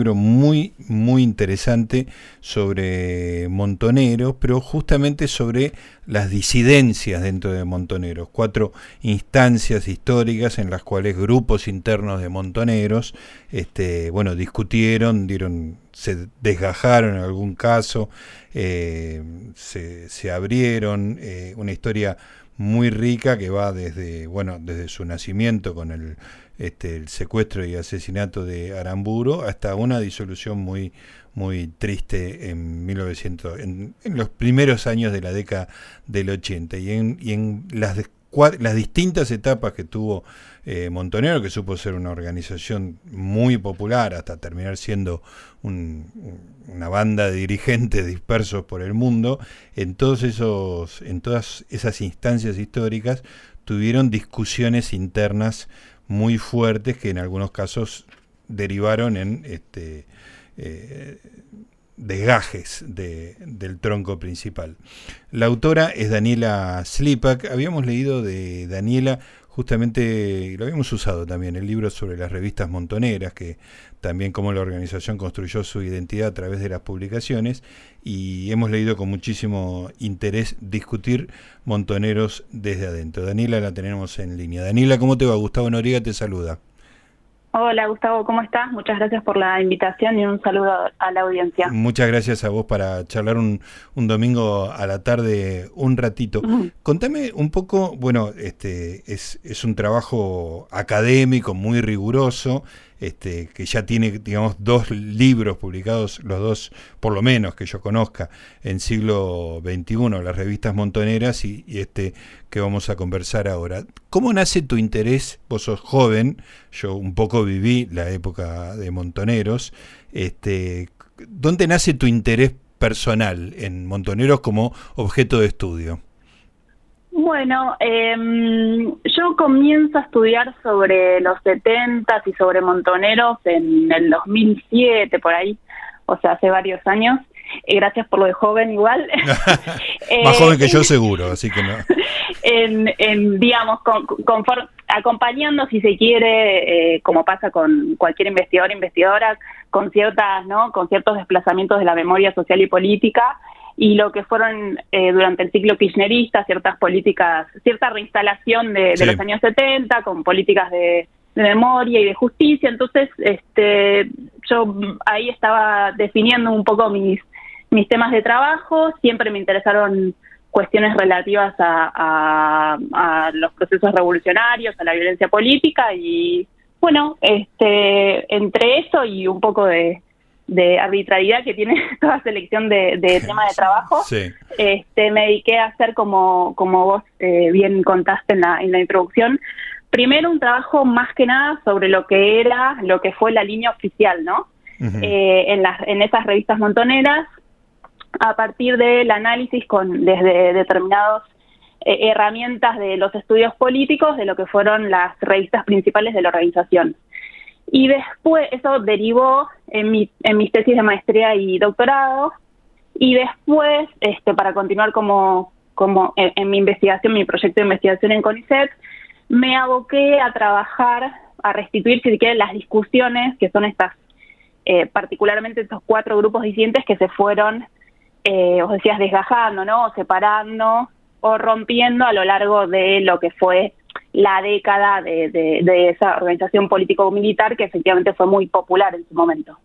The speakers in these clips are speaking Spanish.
libro muy, muy interesante sobre montoneros, pero justamente sobre las disidencias dentro de montoneros. Cuatro instancias históricas en las cuales grupos internos de montoneros, este, bueno, discutieron, dieron, se desgajaron en algún caso, eh, se, abrieron, eh, una historia muy rica que va desde, bueno, desde su nacimiento con el, este, el secuestro y asesinato de Aramburo hasta una disolución muy, muy triste en 1900, en, los primeros años de la década del 80 y en, y en las las distintas etapas que tuvo eh, Montonero, que supo ser una organización muy popular hasta terminar siendo una banda de dirigentes dispersos por el mundo, en todos esos, en todas esas instancias históricas tuvieron discusiones internas muy fuertes que en algunos casos derivaron en este eh, desgajes de, del tronco principal. La autora es Daniela Slipak. Habíamos leído de Daniela justamente, lo habíamos usado también, el libro sobre las revistas montoneras, que también cómo la organización construyó su identidad a través de las publicaciones, y hemos leído con muchísimo interés discutir montoneros desde adentro. Daniela la tenemos en línea. Daniela, ¿cómo te va? Gustavo Noriega te saluda. Hola Gustavo, ¿cómo estás? Muchas gracias por la invitación y un saludo a la audiencia. Muchas gracias a vos para charlar un, un domingo a la tarde un ratito. Contame un poco, bueno, este es, es un trabajo académico muy riguroso, este, que ya tiene, digamos, dos libros publicados, los dos, por lo menos que yo conozca, en siglo XXI, las revistas montoneras y, este que vamos a conversar ahora. ¿Cómo nace tu interés? Vos sos joven, yo un poco viví la época de montoneros. Este, ¿Dónde nace tu interés personal en montoneros como objeto de estudio? Bueno, eh, yo comienzo a estudiar sobre los 70 y sobre montoneros en el 2007, por ahí, o sea, hace varios años. Eh, gracias por lo de joven igual. Más joven que yo seguro, así que no. en, digamos, con, acompañando, si se quiere, eh, como pasa con cualquier investigador investigadora, con ciertas, ¿no? Con ciertos desplazamientos de la memoria social y política y lo que fueron eh, durante el ciclo kirchnerista ciertas políticas, cierta reinstalación de, los años 70 con políticas de, memoria y de justicia. Entonces, este, yo ahí estaba definiendo un poco mis, mis temas de trabajo, siempre me interesaron cuestiones relativas a, a, los procesos revolucionarios, a la violencia política y bueno, este, entre eso y un poco de, de arbitrariedad que tiene toda selección de, de tema de trabajo. Este, me dediqué a hacer, como, como vos eh, bien contaste en la, en la introducción, primero un trabajo más que nada sobre lo que era, lo que fue la línea oficial, ¿no? eh, en, las, en esas revistas montoneras, a partir del análisis con desde determinadas eh, herramientas de los estudios políticos de lo que fueron las revistas principales de la organización. Y después, eso derivó en, mi, en mis tesis de maestría y doctorado. Y después, este, para continuar como, como en, mi investigación, mi proyecto de investigación en CONICET, me aboqué a trabajar, a restituir, si quieren, las discusiones, que son estas, eh, particularmente estos cuatro grupos disidentes que se fueron, eh, os decías, desgajando, ¿no? O separando o rompiendo a lo largo de lo que fue la década de, esa organización político-militar que efectivamente fue muy popular en su momento.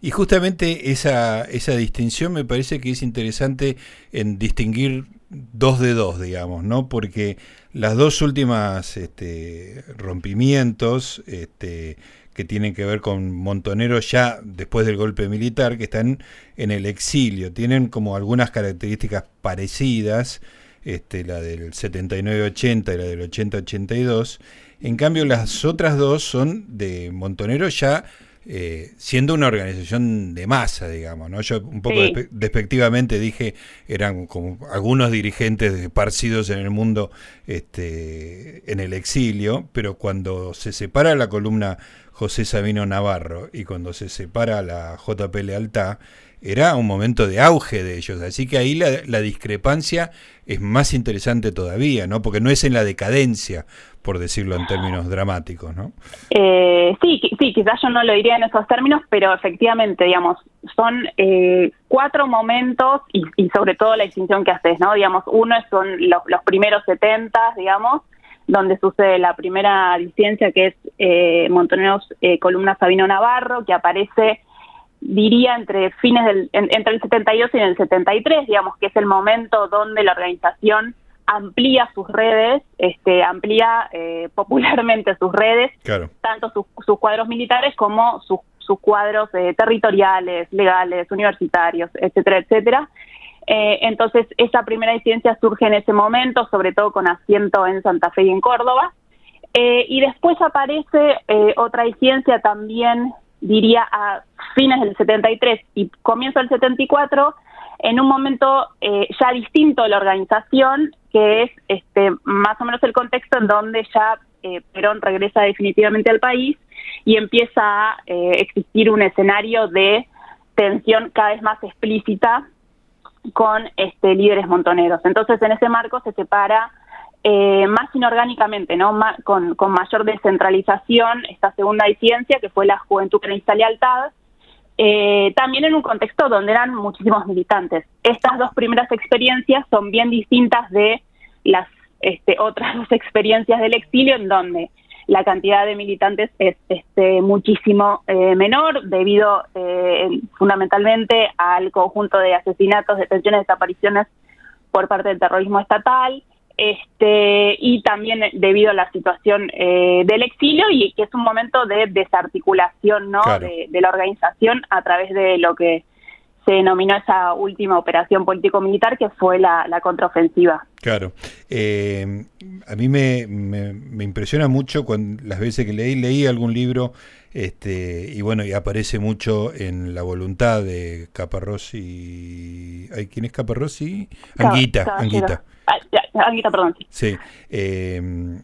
Y justamente esa, esa distinción me parece que es interesante en distinguir dos de dos, digamos, ¿no? Porque las dos últimas este, rompimientos este, que tienen que ver con montoneros ya después del golpe militar, que están en el exilio, tienen como algunas características parecidas, este, la del 79-80 y la del 80-82. En cambio, las otras dos son de Montoneros ya eh, siendo una organización de masa, digamos, ¿no? Yo un poco despectivamente dije, eran como algunos dirigentes esparcidos en el mundo este, en el exilio, pero cuando se separa la columna José Sabino Navarro y cuando se separa la JP Lealtad, era un momento de auge de ellos. Así que ahí la, discrepancia es más interesante todavía, ¿no? Porque no es en la decadencia, por decirlo en términos dramáticos, ¿no? Eh, sí, sí, quizás yo no lo diría en esos términos, pero efectivamente, digamos, son eh, cuatro momentos y, sobre todo la distinción que haces, ¿no? Digamos, uno son los, primeros 70, digamos, donde sucede la primera disidencia que es eh, Montoneros eh, Columna Sabino Navarro, que aparece diría entre fines del entre el 72 y el 73, digamos que es el momento donde la organización amplía sus redes, este, amplía eh, popularmente sus redes, tanto sus, cuadros militares como sus, sus cuadros eh, territoriales, legales, universitarios, etcétera, etcétera. Eh, entonces, esa primera disidencia surge en ese momento, sobre todo con asiento en Santa Fe y en Córdoba. y después aparece otra disidencia también diría a fines del 73 y comienzo del 74, en un momento eh, ya distinto de la organización, que es este, más o menos el contexto en donde ya eh, Perón regresa definitivamente al país y empieza a eh, existir un escenario de tensión cada vez más explícita con este, líderes montoneros. Entonces, en ese marco se separa eh, más inorgánicamente, ¿no? con, mayor descentralización, esta segunda disidencia, que fue la Juventud Crenista Lealtad, eh, también en un contexto donde eran muchísimos militantes. Estas dos primeras experiencias son bien distintas de las este, otras dos experiencias del exilio, en donde la cantidad de militantes es este, muchísimo eh, menor debido fundamentalmente al conjunto de asesinatos, detenciones, desapariciones por parte del terrorismo estatal, este, y también debido a la situación eh, del exilio y que es un momento de desarticulación ¿no? De, la organización a través de lo que se denominó esa última operación político-militar que fue la, contraofensiva. Claro. Eh, a mí me, me, impresiona mucho cuando las veces que leí, leí algún libro este, y bueno, y aparece mucho en la voluntad de Caparrossi. ¿Quién es Caparrossi? Anguita. Anguita. Ah, perdón. Sí. Em,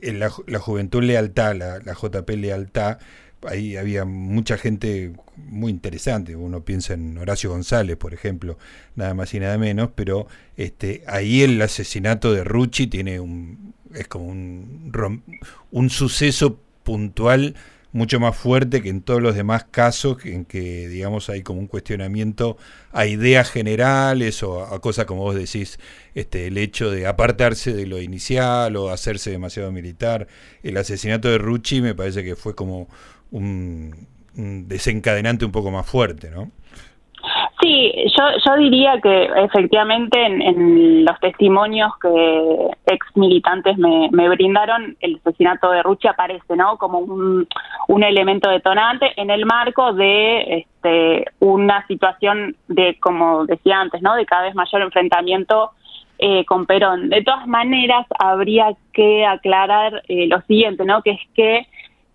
en la, Juventud Lealtad, la, la JP Lealtad, ahí había mucha gente muy interesante. Uno piensa en Horacio González, por ejemplo, nada más y nada menos, pero este, ahí el asesinato de Rucci tiene un, es como un, un suceso puntual mucho más fuerte que en todos los demás casos en que, digamos, hay como un cuestionamiento a ideas generales o a, cosas como vos decís, este, el hecho de apartarse de lo inicial o hacerse demasiado militar. El asesinato de Rucci me parece que fue como un, un desencadenante un poco más fuerte, ¿no? Sí, yo, yo diría que efectivamente en, los testimonios que ex militantes me, brindaron, el asesinato de Ruchi aparece, ¿no? Como un, un elemento detonante en el marco de este, una situación de, como decía antes, ¿no? De cada vez mayor enfrentamiento eh, con Perón. De todas maneras, habría que aclarar eh, lo siguiente, ¿no? Que es que,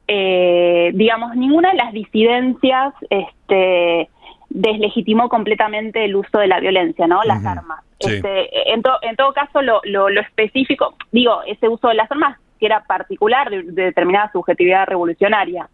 eh, digamos, ninguna de las disidencias, este deslegitimó completamente el uso de la violencia, ¿no? Las armas. Este, en, en todo caso, lo, lo, específico, digo, ese uso de las armas que era particular de, determinada subjetividad revolucionaria,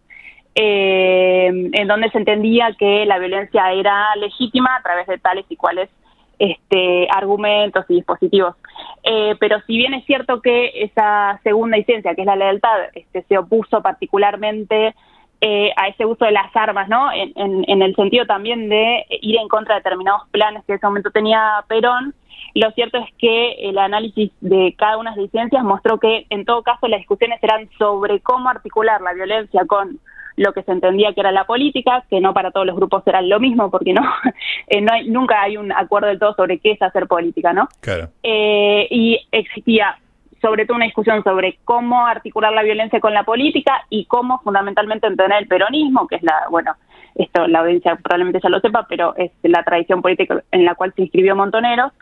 eh, en donde se entendía que la violencia era legítima a través de tales y cuales este, argumentos y dispositivos. Eh, pero si bien es cierto que esa segunda licencia, que es la lealtad, este, se opuso particularmente eh, a ese uso de las armas, ¿no? En, en, el sentido también de ir en contra de determinados planes que en ese momento tenía Perón. Lo cierto es que el análisis de cada una de las licencias mostró que en todo caso las discusiones eran sobre cómo articular la violencia con lo que se entendía que era la política, que no para todos los grupos era lo mismo, porque no, eh, no hay, nunca hay un acuerdo del todo sobre qué es hacer política, ¿no? Claro. Eh, y existía sobre todo una discusión sobre cómo articular la violencia con la política y cómo fundamentalmente entender el peronismo, que es la, bueno, esto la audiencia probablemente ya lo sepa, pero es la tradición política en la cual se inscribió Montoneros.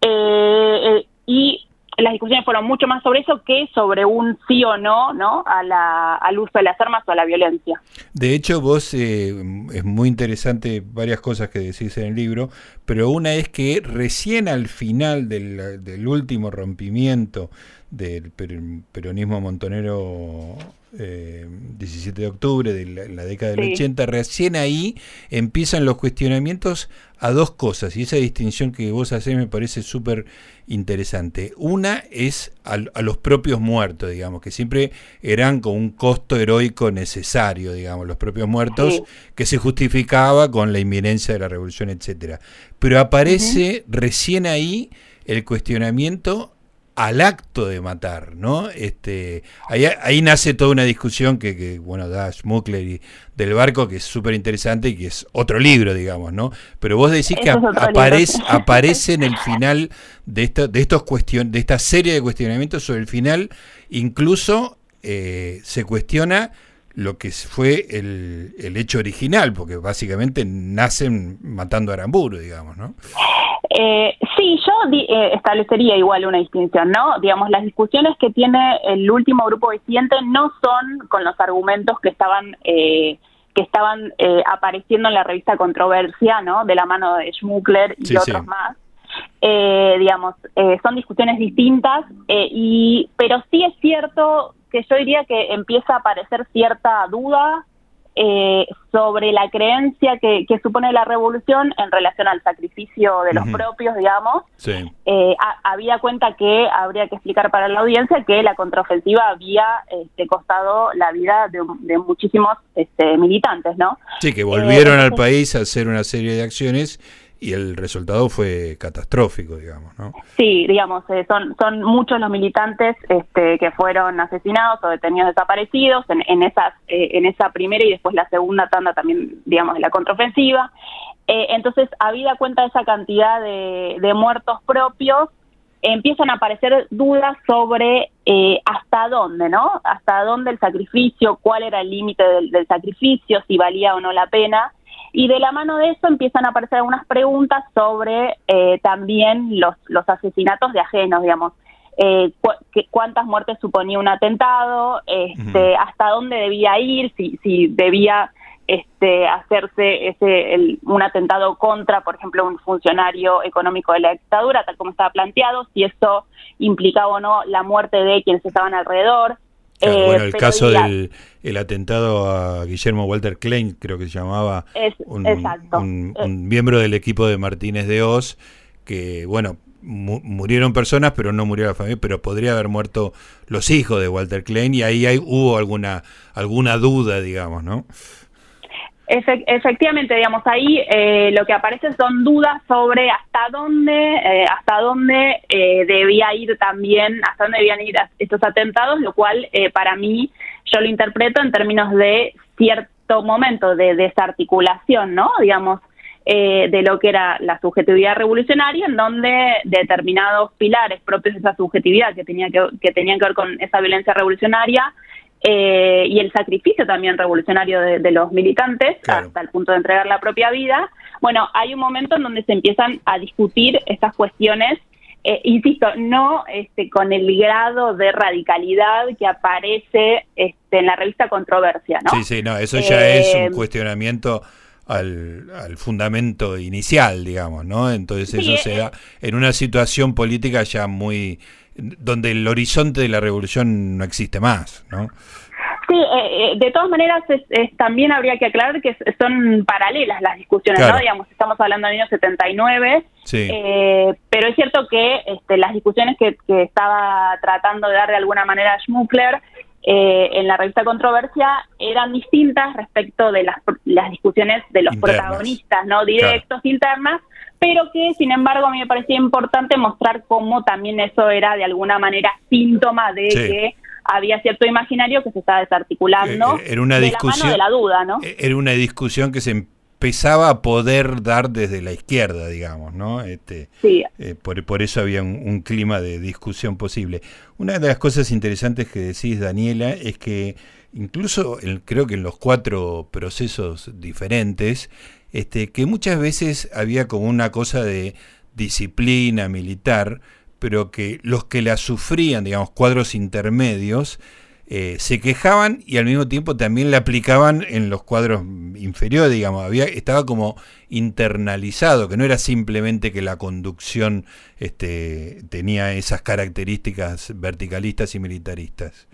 Eh, eh, y las discusiones fueron mucho más sobre eso que sobre un sí o no, ¿no? A la, al uso de las armas o a la violencia. De hecho, vos eh, es muy interesante varias cosas que decís en el libro, pero una es que recién al final del, del último rompimiento del peronismo montonero 17 eh, de octubre de la, década del 80, recién ahí empiezan los cuestionamientos a dos cosas, y esa distinción que vos hacés me parece súper interesante. Una es a, los propios muertos, digamos, que siempre eran con un costo heroico necesario, digamos, los propios muertos, que se justificaba con la inminencia de la revolución, etcétera. Pero aparece recién ahí el cuestionamiento al acto de matar, ¿no? Este, ahí, ahí nace toda una discusión que, que bueno, da Schmuckler y del barco, que es súper interesante y que es otro libro, digamos, ¿no? Pero vos decís que aparece, aparece en el final de, esto, de, estos cuestion de esta serie de cuestionamientos sobre el final, incluso eh, se cuestiona lo que fue el, el, hecho original, porque básicamente nacen matando a Aramburu, digamos, ¿no? Eh, sí, yo eh, establecería igual una distinción, ¿no? Digamos, las discusiones que tiene el último grupo disidente no son con los argumentos que estaban eh, que estaban eh, apareciendo en la revista Controversia, ¿no? De la mano de Schmuckler y otros más. digamos, son discusiones distintas, y pero sí es cierto que yo diría que empieza a aparecer cierta duda eh, sobre la creencia que, supone la revolución en relación al sacrificio de los propios, digamos, eh, había cuenta que habría que explicar para la audiencia que la contraofensiva había este, costado la vida de, muchísimos este, militantes, ¿no? Sí, que volvieron eh, al país a hacer una serie de acciones y el resultado fue catastrófico, digamos, ¿no? Sí, digamos, eh, son son muchos los militantes este, que fueron asesinados o detenidos desaparecidos en, en esas eh, en esa primera y después la segunda tanda también, digamos, de la contraofensiva. Eh, entonces, habida cuenta de esa cantidad de, de muertos propios, empiezan a aparecer dudas sobre hasta dónde, ¿no? Hasta dónde el sacrificio, cuál era el límite del sacrificio, si valía o no la pena. Y de la mano de eso empiezan a aparecer algunas preguntas sobre eh, también los, los asesinatos de ajenos, digamos. Eh, cuántas muertes suponía un atentado, este, hasta dónde debía ir, si, si debía este, hacerse ese un atentado contra, por ejemplo, un funcionario económico de la dictadura, tal como estaba planteado, si eso implicaba o no la muerte de quienes estaban alrededor. Eh, bueno, el caso del el atentado a Guillermo Walter Klein, creo que se llamaba, un, eh. miembro del equipo de Martínez de Oz, que, bueno, murieron personas, pero no murió la familia, pero podría haber muerto los hijos de Walter Klein, y ahí hay, hubo alguna, alguna duda, digamos, ¿no? Efectivamente, digamos, ahí eh, lo que aparece son dudas sobre hasta dónde, eh, hasta dónde eh, debía ir también, hasta dónde debían ir estos atentados, lo cual para mí yo lo interpreto en términos de cierto momento de desarticulación, ¿no? Digamos, de lo que era la subjetividad revolucionaria, en donde determinados pilares propios de esa subjetividad que, tenía que, que tenían que ver con esa violencia revolucionaria eh, y el sacrificio también revolucionario de, los militantes hasta el punto de entregar la propia vida. Bueno, hay un momento en donde se empiezan a discutir estas cuestiones, eh, insisto, no este, con el grado de radicalidad que aparece este, en la revista Controversia, ¿no? Sí, sí, no, eso ya es un eh, cuestionamiento al, fundamento inicial, digamos, ¿no? Entonces eso se da en una situación política ya muy donde el horizonte de la revolución no existe más, ¿no? Sí, eh, eh, de todas maneras también habría que aclarar que son paralelas las discusiones, ¿no? Digamos, estamos hablando del año 79, eh, pero es cierto que este, las discusiones que, estaba tratando de dar de alguna manera Schmuckler en la revista Controversia eran distintas respecto de las, las discusiones de los protagonistas, ¿no? Directos, internas, pero que sin embargo a mí me parecía importante mostrar cómo también eso era de alguna manera síntoma de que había cierto imaginario que se estaba desarticulando eh, eh, era una discusión, de la duda, ¿no? Eh, era una discusión que se empezaba a poder dar desde la izquierda, digamos, ¿no? Este, sí. por, por, eso había un, clima de discusión posible. Una de las cosas interesantes que decís, Daniela, es que incluso creo que en los cuatro procesos diferentes, este, que muchas veces había como una cosa de disciplina militar, pero que los que la sufrían, digamos, cuadros intermedios, eh, se quejaban y al mismo tiempo también la aplicaban en los cuadros inferiores, digamos, había, estaba como internalizado, que no era simplemente que la conducción este, tenía esas características verticalistas y militaristas.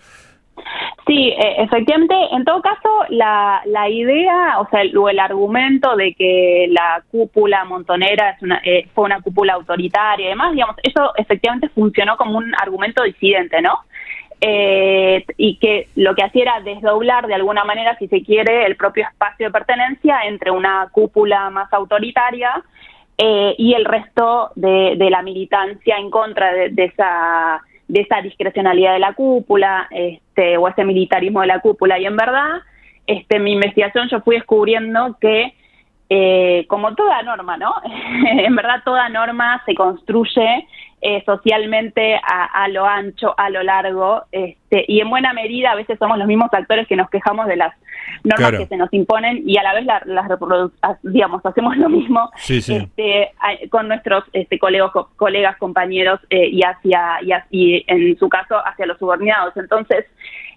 Sí, e, efectivamente, en todo caso, la, la idea, o sea, el, el argumento de que la cúpula montonera es una, eh, fue una cúpula autoritaria y demás, digamos, eso efectivamente funcionó como un argumento disidente, ¿no? Eh, y que lo que hacía era desdoblar de alguna manera, si se quiere, el propio espacio de pertenencia entre una cúpula más autoritaria eh, y el resto de, la militancia en contra de, esa de esa discrecionalidad de la cúpula este, o ese militarismo de la cúpula. Y en verdad, este, mi investigación yo fui descubriendo que, eh, como toda norma, ¿no? en verdad toda norma se construye eh, socialmente a, lo ancho, a lo largo, este, y en buena medida a veces somos los mismos actores que nos quejamos de las normas que se nos imponen y a la vez las la digamos, hacemos lo mismo Este, con nuestros este, colegas, colegas compañeros eh, y hacia y, en su caso hacia los subordinados. Entonces,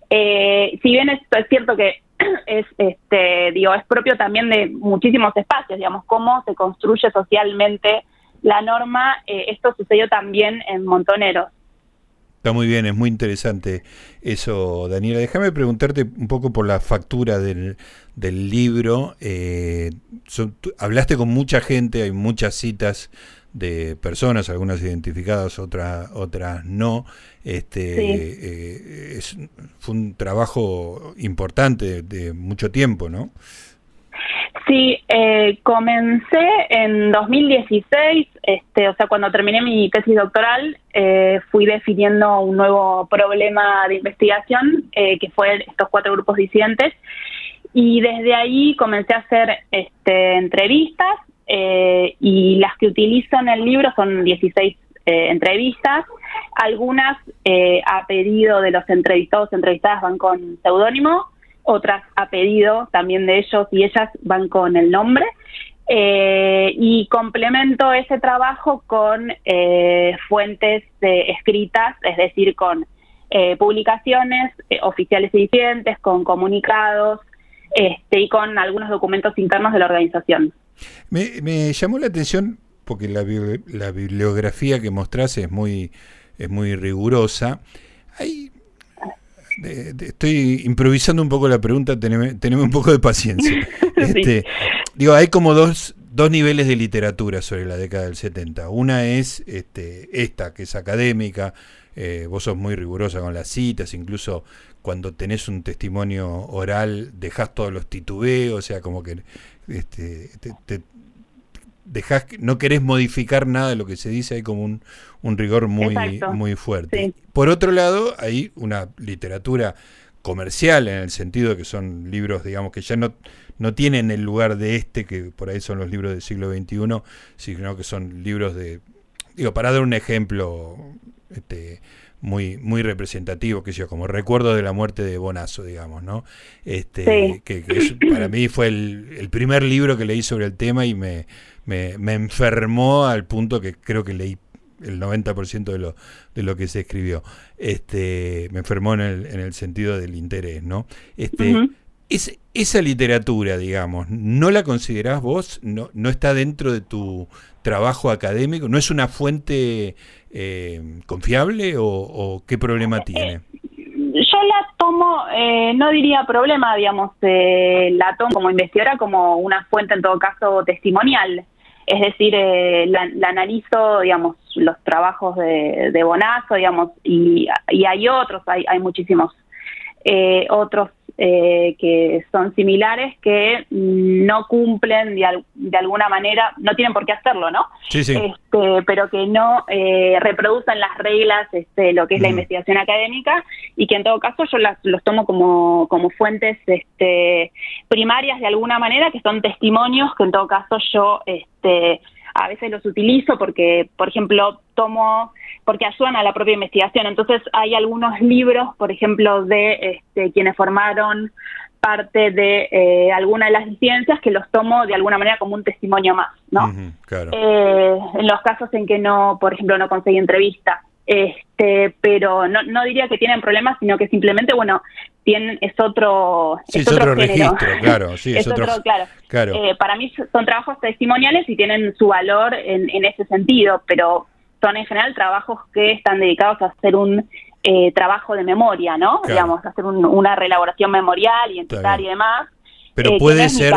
eh, si bien esto es cierto que es este digo es propio también de muchísimos espacios digamos cómo se construye socialmente la norma, eh, esto sucedió también en Montoneros. Está muy bien, es muy interesante eso, Daniela. Déjame preguntarte un poco por la factura del, del libro. Eh, hablaste con mucha gente, hay muchas citas de personas, algunas identificadas, otras otras no. Este, eh, es, fue un trabajo importante de mucho tiempo, ¿no? Sí, eh, comencé en 2016, este, o sea, cuando terminé mi tesis doctoral, eh, fui definiendo un nuevo problema de investigación, eh, que fue estos cuatro grupos disidentes, y desde ahí comencé a hacer este, entrevistas, eh, y las que utilizo en el libro son 16 eh, entrevistas, algunas a pedido de los entrevistados, entrevistadas van con seudónimo, otras a pedido también de ellos y ellas van con el nombre. Eh, y complemento ese trabajo con eh, fuentes escritas, es decir, con eh, publicaciones oficiales y disidentes, con comunicados este, y con algunos documentos internos de la organización. Me, llamó la atención porque la, la bibliografía que mostrás es muy, es muy rigurosa. Hay estoy improvisando un poco la pregunta, teneme, un poco de paciencia. Este, digo, hay como dos, dos niveles de literatura sobre la década del 70. Una es este, esta, que es académica, eh, vos sos muy rigurosa con las citas, incluso cuando tenés un testimonio oral dejás todos los titubeos, o sea, como que este, te, dejás, no querés modificar nada de lo que se dice, hay como un, un rigor muy, muy fuerte. Por otro lado, hay una literatura comercial en el sentido de que son libros, digamos, que ya no, no tienen el lugar de este, que por ahí son los libros del siglo XXI, sino que son libros de, digo, para dar un ejemplo este, muy, muy representativo, que yo, como recuerdo de la muerte de Bonazo, digamos, ¿no? Este, que, para mí fue el, el primer libro que leí sobre el tema y me, me, me enfermó al punto que creo que leí el 90% de lo, de lo que se escribió. Este, me enfermó en el, en el sentido del interés, ¿no? Este, es, esa literatura, digamos, ¿no la considerás vos? No, ¿No está dentro de tu trabajo académico? ¿No es una fuente eh, confiable o, qué problema tiene? yo la tomo, eh, no diría problema, digamos, eh, la tomo como investigadora como una fuente en todo caso testimonial. Es decir, eh, la, analizo, digamos, los trabajos de, de Bonazo, digamos, y, y hay otros, hay, hay muchísimos eh, otros eh, que son similares que no cumplen de, de, alguna manera, no tienen por qué hacerlo, ¿no? Sí, sí. Este, pero que no eh, reproducen las reglas, este, lo que es la mm. investigación académica y que en todo caso yo las, los tomo como, como fuentes este, primarias de alguna manera, que son testimonios que en todo caso yo este, a veces los utilizo porque, por ejemplo, tomo porque ayudan a la propia investigación. Entonces hay algunos libros, por ejemplo, de este, quienes formaron parte de eh, alguna de las ciencias que los tomo de alguna manera como un testimonio más, ¿no? Eh, en los casos en que no, por ejemplo, no conseguí entrevista este, pero no, no diría que tienen problemas, sino que simplemente, bueno, tienen, es otro, sí, es, otro, registro, claro, sí, es, otro, claro. claro. Eh, para mí son trabajos testimoniales y tienen su valor en, en ese sentido, pero son en general trabajos que están dedicados a hacer un eh, trabajo de memoria, ¿no? Digamos, hacer una reelaboración memorial, identitaria y demás. Pero eh, puede ser,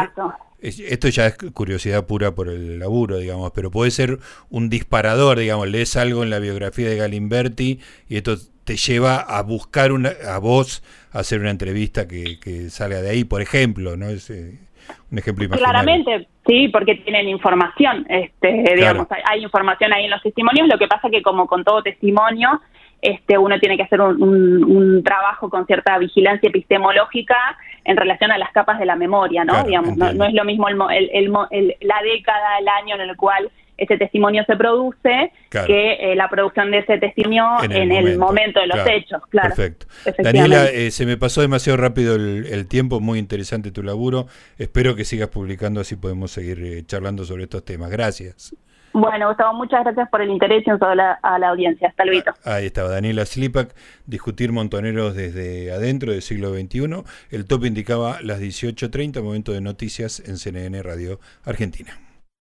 esto ya es curiosidad pura por el laburo, digamos, pero puede ser un disparador, digamos, lees algo en la biografía de Galimberti y esto te lleva a buscar una, a vos a hacer una entrevista que, que salga de ahí, por ejemplo, ¿no? Es eh, un ejemplo imaginario. Claramente, sí, porque tienen información, este, digamos, hay, información ahí en los testimonios, lo que pasa que como con todo testimonio, este, uno tiene que hacer un, trabajo con cierta vigilancia epistemológica en relación a las capas de la memoria, ¿no? Digamos, no, es lo mismo el, la década, el año en el cual ese testimonio se produce que eh, la producción de ese testimonio en el, momento, de los hechos, claro. Perfecto. Daniela, eh, se me pasó demasiado rápido el, tiempo, muy interesante tu laburo. Espero que sigas publicando, así podemos seguir eh, charlando sobre estos temas. Gracias. Bueno, Gustavo, muchas gracias por el interés y un saludo a la audiencia. Hasta luego. Ah, ahí estaba Daniela Slipak, discutir montoneros desde adentro del siglo XXI. El top indicaba las 18.30, momento de noticias en CNN Radio Argentina.